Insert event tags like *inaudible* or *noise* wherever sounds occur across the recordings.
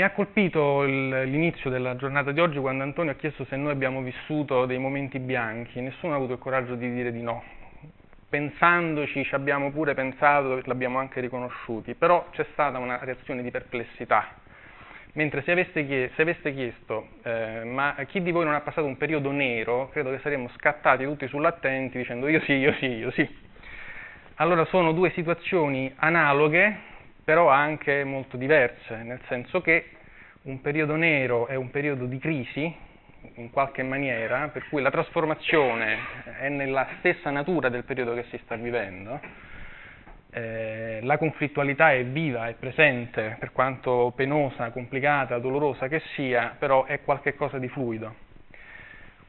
Mi ha colpito l'inizio della giornata di oggi quando Antonio ha chiesto se noi abbiamo vissuto dei momenti bianchi, nessuno ha avuto il coraggio di dire di no. Pensandoci, ci abbiamo pure pensato, l'abbiamo anche riconosciuti, però c'è stata una reazione di perplessità. Mentre se aveste chiesto, se aveste chiesto eh, ma chi di voi non ha passato un periodo nero, credo che saremmo scattati tutti sull'attenti dicendo io sì, io sì, io sì. Allora sono due situazioni analoghe, però anche molto diverse, nel senso che un periodo nero è un periodo di crisi, in qualche maniera, per cui la trasformazione è nella stessa natura del periodo che si sta vivendo, eh, la conflittualità è viva, è presente, per quanto penosa, complicata, dolorosa che sia, però è qualcosa di fluido.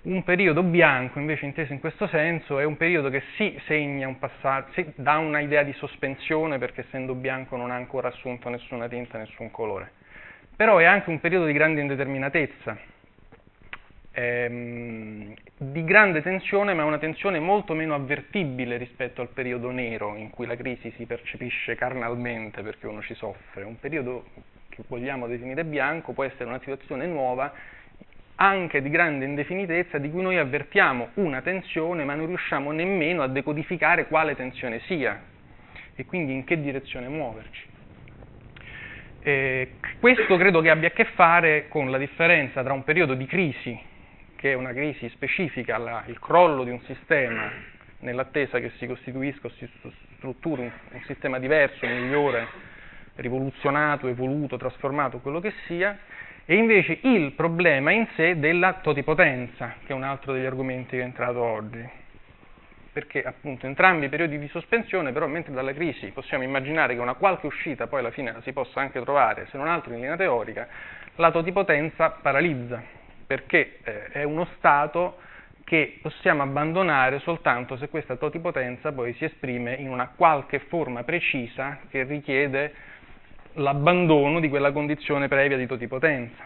Un periodo bianco, invece inteso in questo senso, è un periodo che sì segna un passaggio, sì, dà un'idea di sospensione perché essendo bianco non ha ancora assunto nessuna tinta, nessun colore. Però è anche un periodo di grande indeterminatezza, ehm, di grande tensione, ma una tensione molto meno avvertibile rispetto al periodo nero in cui la crisi si percepisce carnalmente perché uno ci soffre. Un periodo che vogliamo definire bianco può essere una situazione nuova anche di grande indefinitezza di cui noi avvertiamo una tensione ma non riusciamo nemmeno a decodificare quale tensione sia e quindi in che direzione muoverci. Eh, questo credo che abbia a che fare con la differenza tra un periodo di crisi, che è una crisi specifica, la, il crollo di un sistema nell'attesa che si costituisca o si strutturi un, un sistema diverso, migliore, rivoluzionato, evoluto, trasformato, quello che sia, e invece il problema in sé della totipotenza, che è un altro degli argomenti che è entrato oggi. Perché appunto entrambi i periodi di sospensione, però mentre dalla crisi possiamo immaginare che una qualche uscita poi alla fine la si possa anche trovare, se non altro in linea teorica, la totipotenza paralizza, perché eh, è uno stato che possiamo abbandonare soltanto se questa totipotenza poi si esprime in una qualche forma precisa che richiede l'abbandono di quella condizione previa di totipotenza.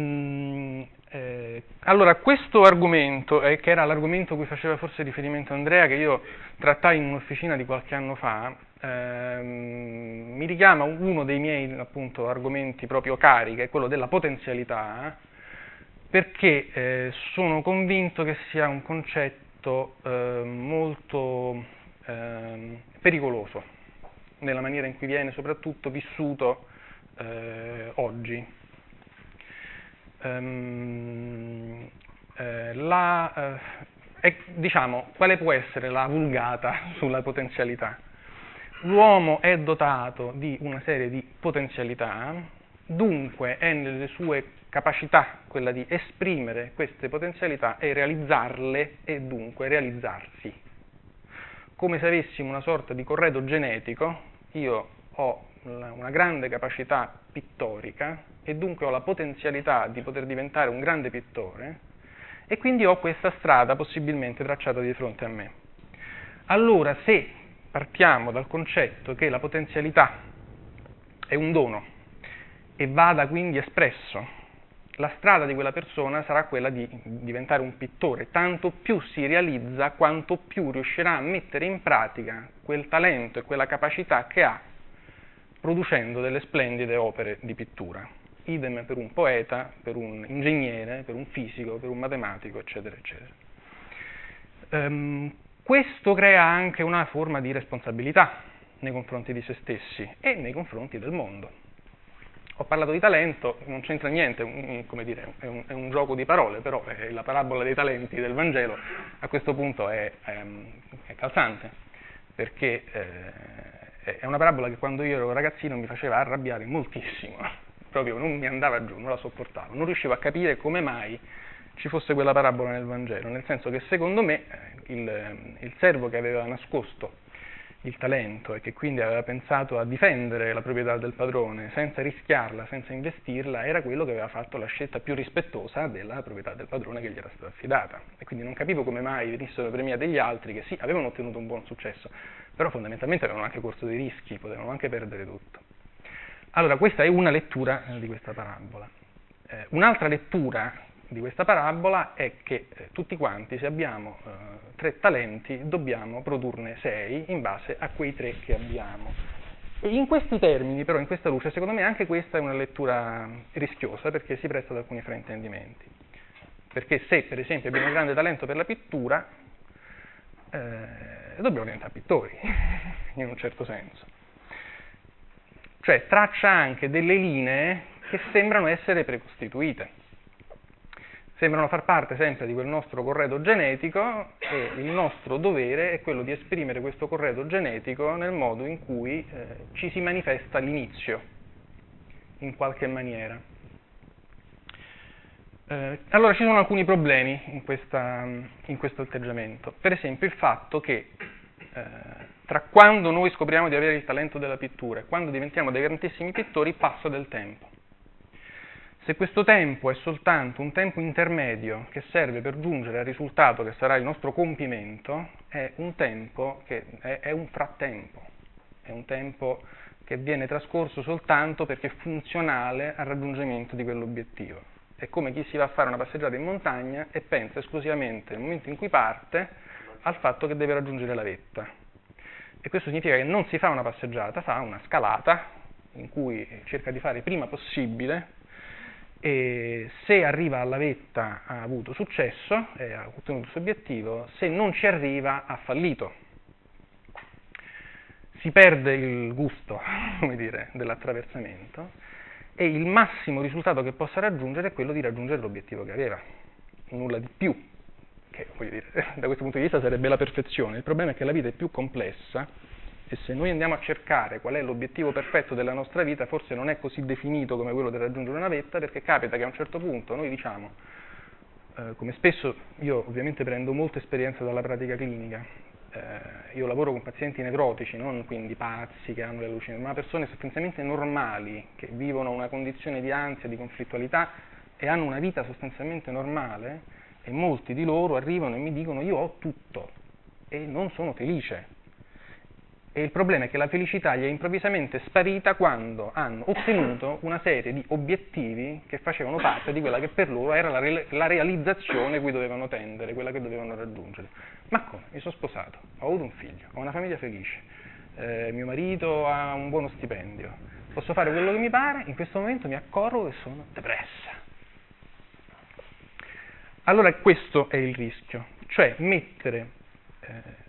Mm, eh, allora, questo argomento, eh, che era l'argomento a cui faceva forse riferimento Andrea, che io trattai in un'officina di qualche anno fa, ehm, mi richiama uno dei miei appunto, argomenti proprio cari, che è quello della potenzialità, perché eh, sono convinto che sia un concetto eh, molto ehm, pericoloso nella maniera in cui viene soprattutto vissuto eh, oggi. Um, eh, la, eh, diciamo, quale può essere la vulgata *laughs* sulla potenzialità? L'uomo è dotato di una serie di potenzialità, dunque è nelle sue capacità quella di esprimere queste potenzialità e realizzarle e dunque realizzarsi. Come se avessimo una sorta di corredo genetico io ho una grande capacità pittorica e dunque ho la potenzialità di poter diventare un grande pittore e quindi ho questa strada possibilmente tracciata di fronte a me. Allora, se partiamo dal concetto che la potenzialità è un dono e vada quindi espresso, la strada di quella persona sarà quella di diventare un pittore, tanto più si realizza quanto più riuscirà a mettere in pratica quel talento e quella capacità che ha producendo delle splendide opere di pittura. Idem per un poeta, per un ingegnere, per un fisico, per un matematico, eccetera, eccetera. Um, questo crea anche una forma di responsabilità nei confronti di se stessi e nei confronti del mondo. Ho parlato di talento, non c'entra niente, un, dire, è, un, è, un, gioco di parole, però eh, la parabola dei talenti del Vangelo a questo punto è, è, è calzante, perché eh, è una parabola che quando io ero ragazzino mi faceva arrabbiare moltissimo, *laughs* proprio non mi andava giù, non la sopportavo, non riuscivo a capire come mai ci fosse quella parabola nel Vangelo, nel senso che secondo me eh, il, il servo che aveva nascosto il talento e che quindi aveva pensato a difendere la proprietà del padrone senza rischiarla, senza investirla, era quello che aveva fatto la scelta più rispettosa della proprietà del padrone che gli era stata affidata. E quindi non capivo come mai venissero premiati degli altri che sì, avevano ottenuto un buon successo, però fondamentalmente avevano anche corso dei rischi, potevano anche perdere tutto. Allora, questa è una lettura di questa parabola. Eh, un'altra lettura di questa parabola è che eh, tutti quanti, se abbiamo eh, tre talenti, dobbiamo produrne sei in base a quei tre che abbiamo. E in questi termini, però, in questa luce, secondo me anche questa è una lettura rischiosa perché si presta ad alcuni fraintendimenti. Perché se, per esempio, abbiamo un grande talento per la pittura, eh, dobbiamo diventare pittori, *laughs* in un certo senso. Cioè, traccia anche delle linee che sembrano essere precostituite sembrano far parte sempre di quel nostro corredo genetico e il nostro dovere è quello di esprimere questo corredo genetico nel modo in cui eh, ci si manifesta all'inizio, in qualche maniera. Eh, allora ci sono alcuni problemi in, questa, in, questo atteggiamento, per esempio il fatto che eh, tra quando noi scopriamo di avere il talento della pittura e quando diventiamo dei grandissimi pittori passa del tempo. Se questo tempo è soltanto un tempo intermedio che serve per giungere al risultato che sarà il nostro compimento, è un tempo che è, è un frattempo, è un tempo che viene trascorso soltanto perché è funzionale al raggiungimento di quell'obiettivo. È come chi si va a fare una passeggiata in montagna e pensa esclusivamente nel momento in cui parte al fatto che deve raggiungere la vetta. E questo significa che non si fa una passeggiata, fa una scalata in cui cerca di fare prima possibile e se arriva alla vetta ha avuto successo e ha ottenuto il suo obiettivo, se non ci arriva ha fallito. Si perde il gusto *laughs* dire, dell'attraversamento e il massimo risultato che possa raggiungere è quello di raggiungere l'obiettivo che aveva, nulla di più, che dire, *laughs* da questo punto di vista sarebbe la perfezione. Il problema è che la vita è più complessa e se noi andiamo a cercare qual è l'obiettivo perfetto della nostra vita, forse non è così definito come quello di raggiungere una vetta, perché capita che a un certo punto noi diciamo, eh, come spesso io ovviamente prendo molta esperienza dalla pratica clinica, eh, io lavoro con pazienti nevrotici, non quindi pazzi che hanno le allucinazioni, ma persone sostanzialmente normali, che vivono una condizione di ansia, di conflittualità e hanno una vita sostanzialmente normale e molti di loro arrivano e mi dicono io ho tutto e non sono felice e il problema è che la felicità gli è improvvisamente sparita quando hanno ottenuto una serie di obiettivi che facevano parte di quella che per loro era la, re- la realizzazione cui dovevano tendere, quella che dovevano raggiungere. Ma come? Mi sono sposato, ho avuto un figlio, ho una famiglia felice, eh, mio marito ha un buono stipendio, posso fare quello che mi pare, in questo momento mi accorgo che sono depressa. Allora questo è il rischio, cioè mettere... Eh,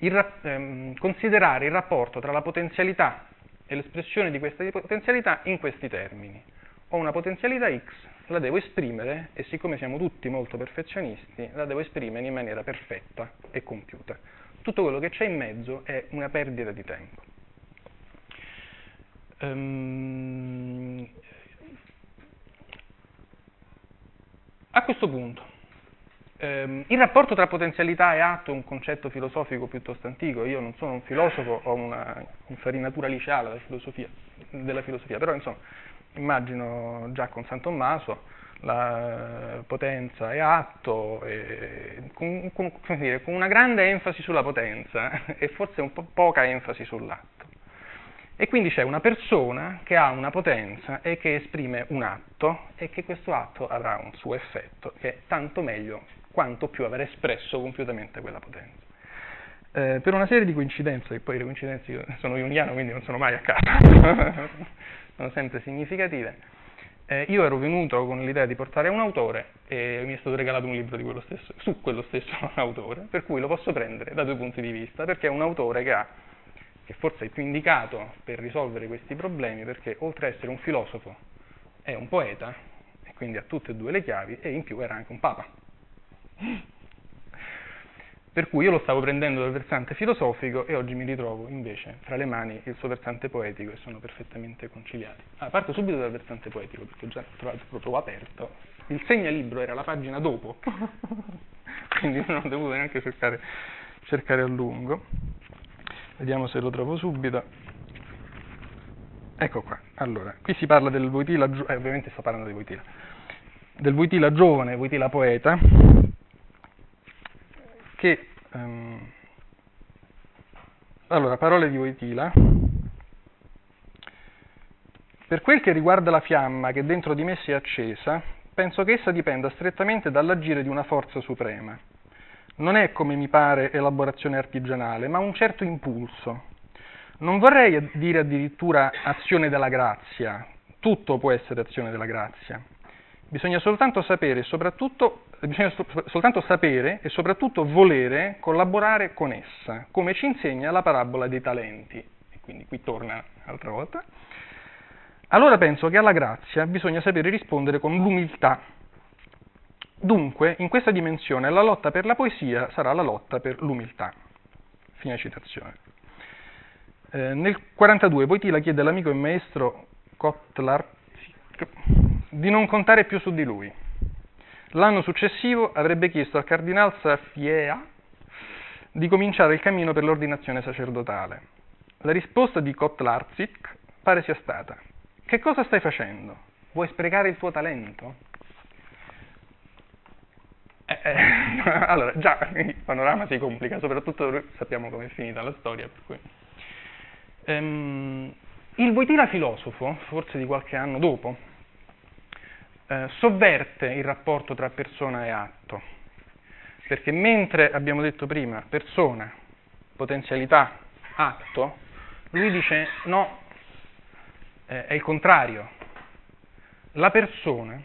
il, ehm, considerare il rapporto tra la potenzialità e l'espressione di questa potenzialità in questi termini. Ho una potenzialità x, la devo esprimere e siccome siamo tutti molto perfezionisti, la devo esprimere in maniera perfetta e compiuta. Tutto quello che c'è in mezzo è una perdita di tempo. Um, a questo punto, Ehm, il rapporto tra potenzialità e atto è un concetto filosofico piuttosto antico, io non sono un filosofo, ho una infarinatura liceale della filosofia, della filosofia, però insomma immagino già con San Tommaso la potenza è atto, e con, con, dire, con, una grande enfasi sulla potenza e forse un po' poca enfasi sull'atto. E quindi c'è una persona che ha una potenza e che esprime un atto e che questo atto avrà un suo effetto, che è tanto meglio quanto più aver espresso compiutamente quella potenza. Eh, per una serie di coincidenze, che poi le coincidenze sono jungiano quindi non sono mai a caso, *laughs* sono sempre significative, eh, io ero venuto con l'idea di portare un autore e mi è stato regalato un libro quello stesso, su quello stesso *laughs* autore, per cui lo posso prendere da due punti di vista, perché è un autore che ha che forse è più indicato per risolvere questi problemi, perché oltre ad essere un filosofo è un poeta, e quindi ha tutte e due le chiavi, e in più era anche un papa. Per cui io lo stavo prendendo dal versante filosofico e oggi mi ritrovo invece fra le mani il suo versante poetico e sono perfettamente conciliati. Ah, parto subito dal versante poetico perché già l'ho trovato proprio aperto. Il segnalibro era la pagina dopo, *laughs* quindi non ho dovuto neanche cercare, cercare a lungo. Vediamo se lo trovo subito. Ecco qua. Allora, qui si parla del Voitila, eh, ovviamente sto parlando di Voitila, del Voitila giovane, Voitila poeta, che um, allora, parole di Voitila. Per quel che riguarda la fiamma che dentro di me si è accesa, penso che essa dipenda strettamente dall'agire di una forza suprema. Non è, come mi pare, elaborazione artigianale, ma un certo impulso. Non vorrei dire addirittura azione della grazia, tutto può essere azione della grazia. Bisogna soltanto sapere, bisogna soltanto sapere e soprattutto volere collaborare con essa, come ci insegna la parabola dei talenti. E quindi qui torna un'altra volta. Allora penso che alla grazia bisogna sapere rispondere con l'umiltà. Dunque, in questa dimensione, la lotta per la poesia sarà la lotta per l'umiltà. Fine citazione. Eh, nel 42 Poitila chiede all'amico e maestro Kotlar di non contare più su di lui. L'anno successivo avrebbe chiesto al cardinal Safiea di cominciare il cammino per l'ordinazione sacerdotale. La risposta di Kotlarzik pare sia stata: Che cosa stai facendo? Vuoi sprecare il tuo talento? Eh, eh, *laughs* allora, già il panorama si complica, soprattutto sappiamo come è finita la storia. Ehm, il Voitila filosofo, forse di qualche anno dopo, eh, sovverte il rapporto tra persona e atto, perché mentre abbiamo detto prima persona, potenzialità, atto, lui dice no, eh, è il contrario. La persona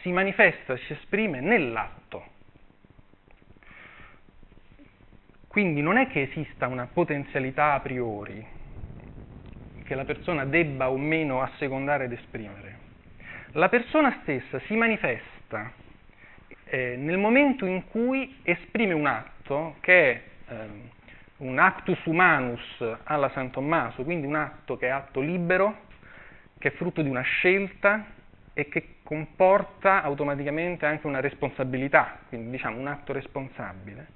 si manifesta, si esprime nell'atto. Quindi non è che esista una potenzialità a priori che la persona debba o meno assecondare ed esprimere. La persona stessa si manifesta eh, nel momento in cui esprime un atto che è eh, un actus humanus alla San Tommaso, quindi un atto che è atto libero, che è frutto di una scelta e che comporta automaticamente anche una responsabilità, quindi diciamo un atto responsabile.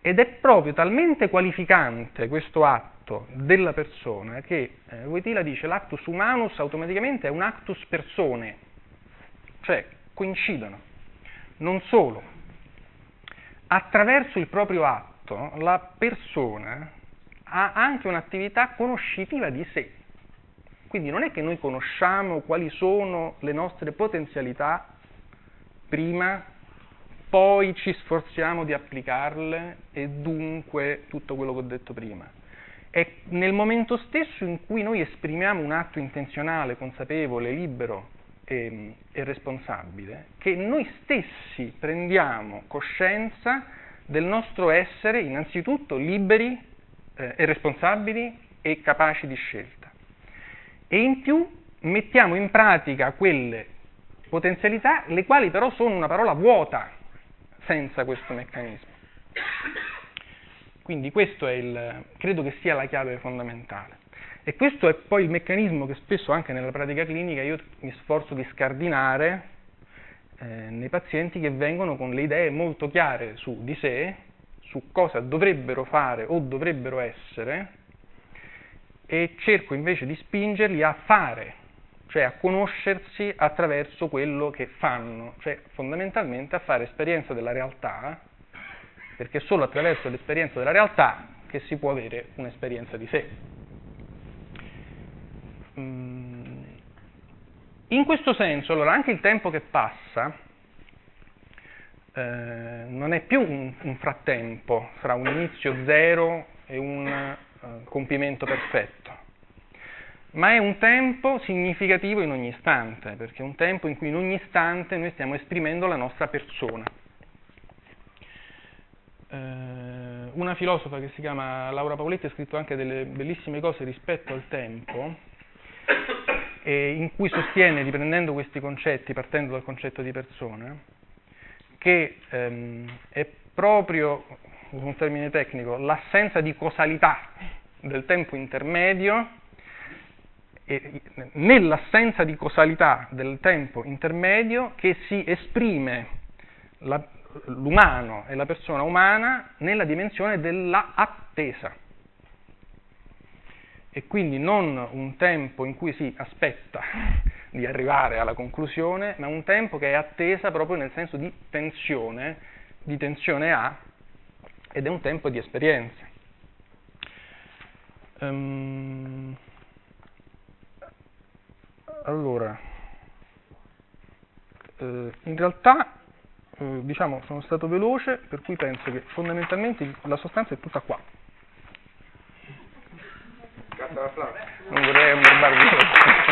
Ed è proprio talmente qualificante questo atto della persona che eh, Voitila dice l'actus humanus automaticamente è un actus persone, cioè coincidono. Non solo, attraverso il proprio atto la persona ha anche un'attività conoscitiva di sé. Quindi non è che noi conosciamo quali sono le nostre potenzialità prima poi ci sforziamo di applicarle e dunque tutto quello che ho detto prima. È nel momento stesso in cui noi esprimiamo un atto intenzionale, consapevole, libero e, e responsabile, che noi stessi prendiamo coscienza del nostro essere innanzitutto liberi eh, e responsabili e capaci di scelta. E in più mettiamo in pratica quelle potenzialità, le quali però sono una parola vuota, senza questo meccanismo. Quindi questo è il, credo che sia la chiave fondamentale. E questo è poi il meccanismo che spesso anche nella pratica clinica io mi sforzo di scardinare eh, nei pazienti che vengono con le idee molto chiare su di sé, su cosa dovrebbero fare o dovrebbero essere, e cerco invece di spingerli a fare cioè a conoscersi attraverso quello che fanno, cioè fondamentalmente a fare esperienza della realtà, perché è solo attraverso l'esperienza della realtà che si può avere un'esperienza di sé. Mm. In questo senso, allora, anche il tempo che passa eh, non è più un, un, frattempo fra un inizio zero e un uh, compimento perfetto ma è un tempo significativo in ogni istante, perché è un tempo in cui in ogni istante noi stiamo esprimendo la nostra persona. Eh, una filosofa che si chiama Laura Paoletti ha scritto anche delle bellissime cose rispetto al tempo, in cui sostiene, riprendendo questi concetti, partendo dal concetto di persona, che ehm, è proprio, uso un termine tecnico, l'assenza di causalità del tempo intermedio nell'assenza di causalità del tempo intermedio che si esprime la, l'umano e la persona umana nella dimensione dell'attesa. E quindi non un tempo in cui si aspetta *laughs* di arrivare alla conclusione, ma un tempo che è attesa proprio nel senso di tensione, di tensione A, ed è un tempo di esperienza. Um, allora, eh, in realtà eh, diciamo, sono stato veloce, per cui penso che fondamentalmente la sostanza è tutta qua. Non vorrei ammorbarvi.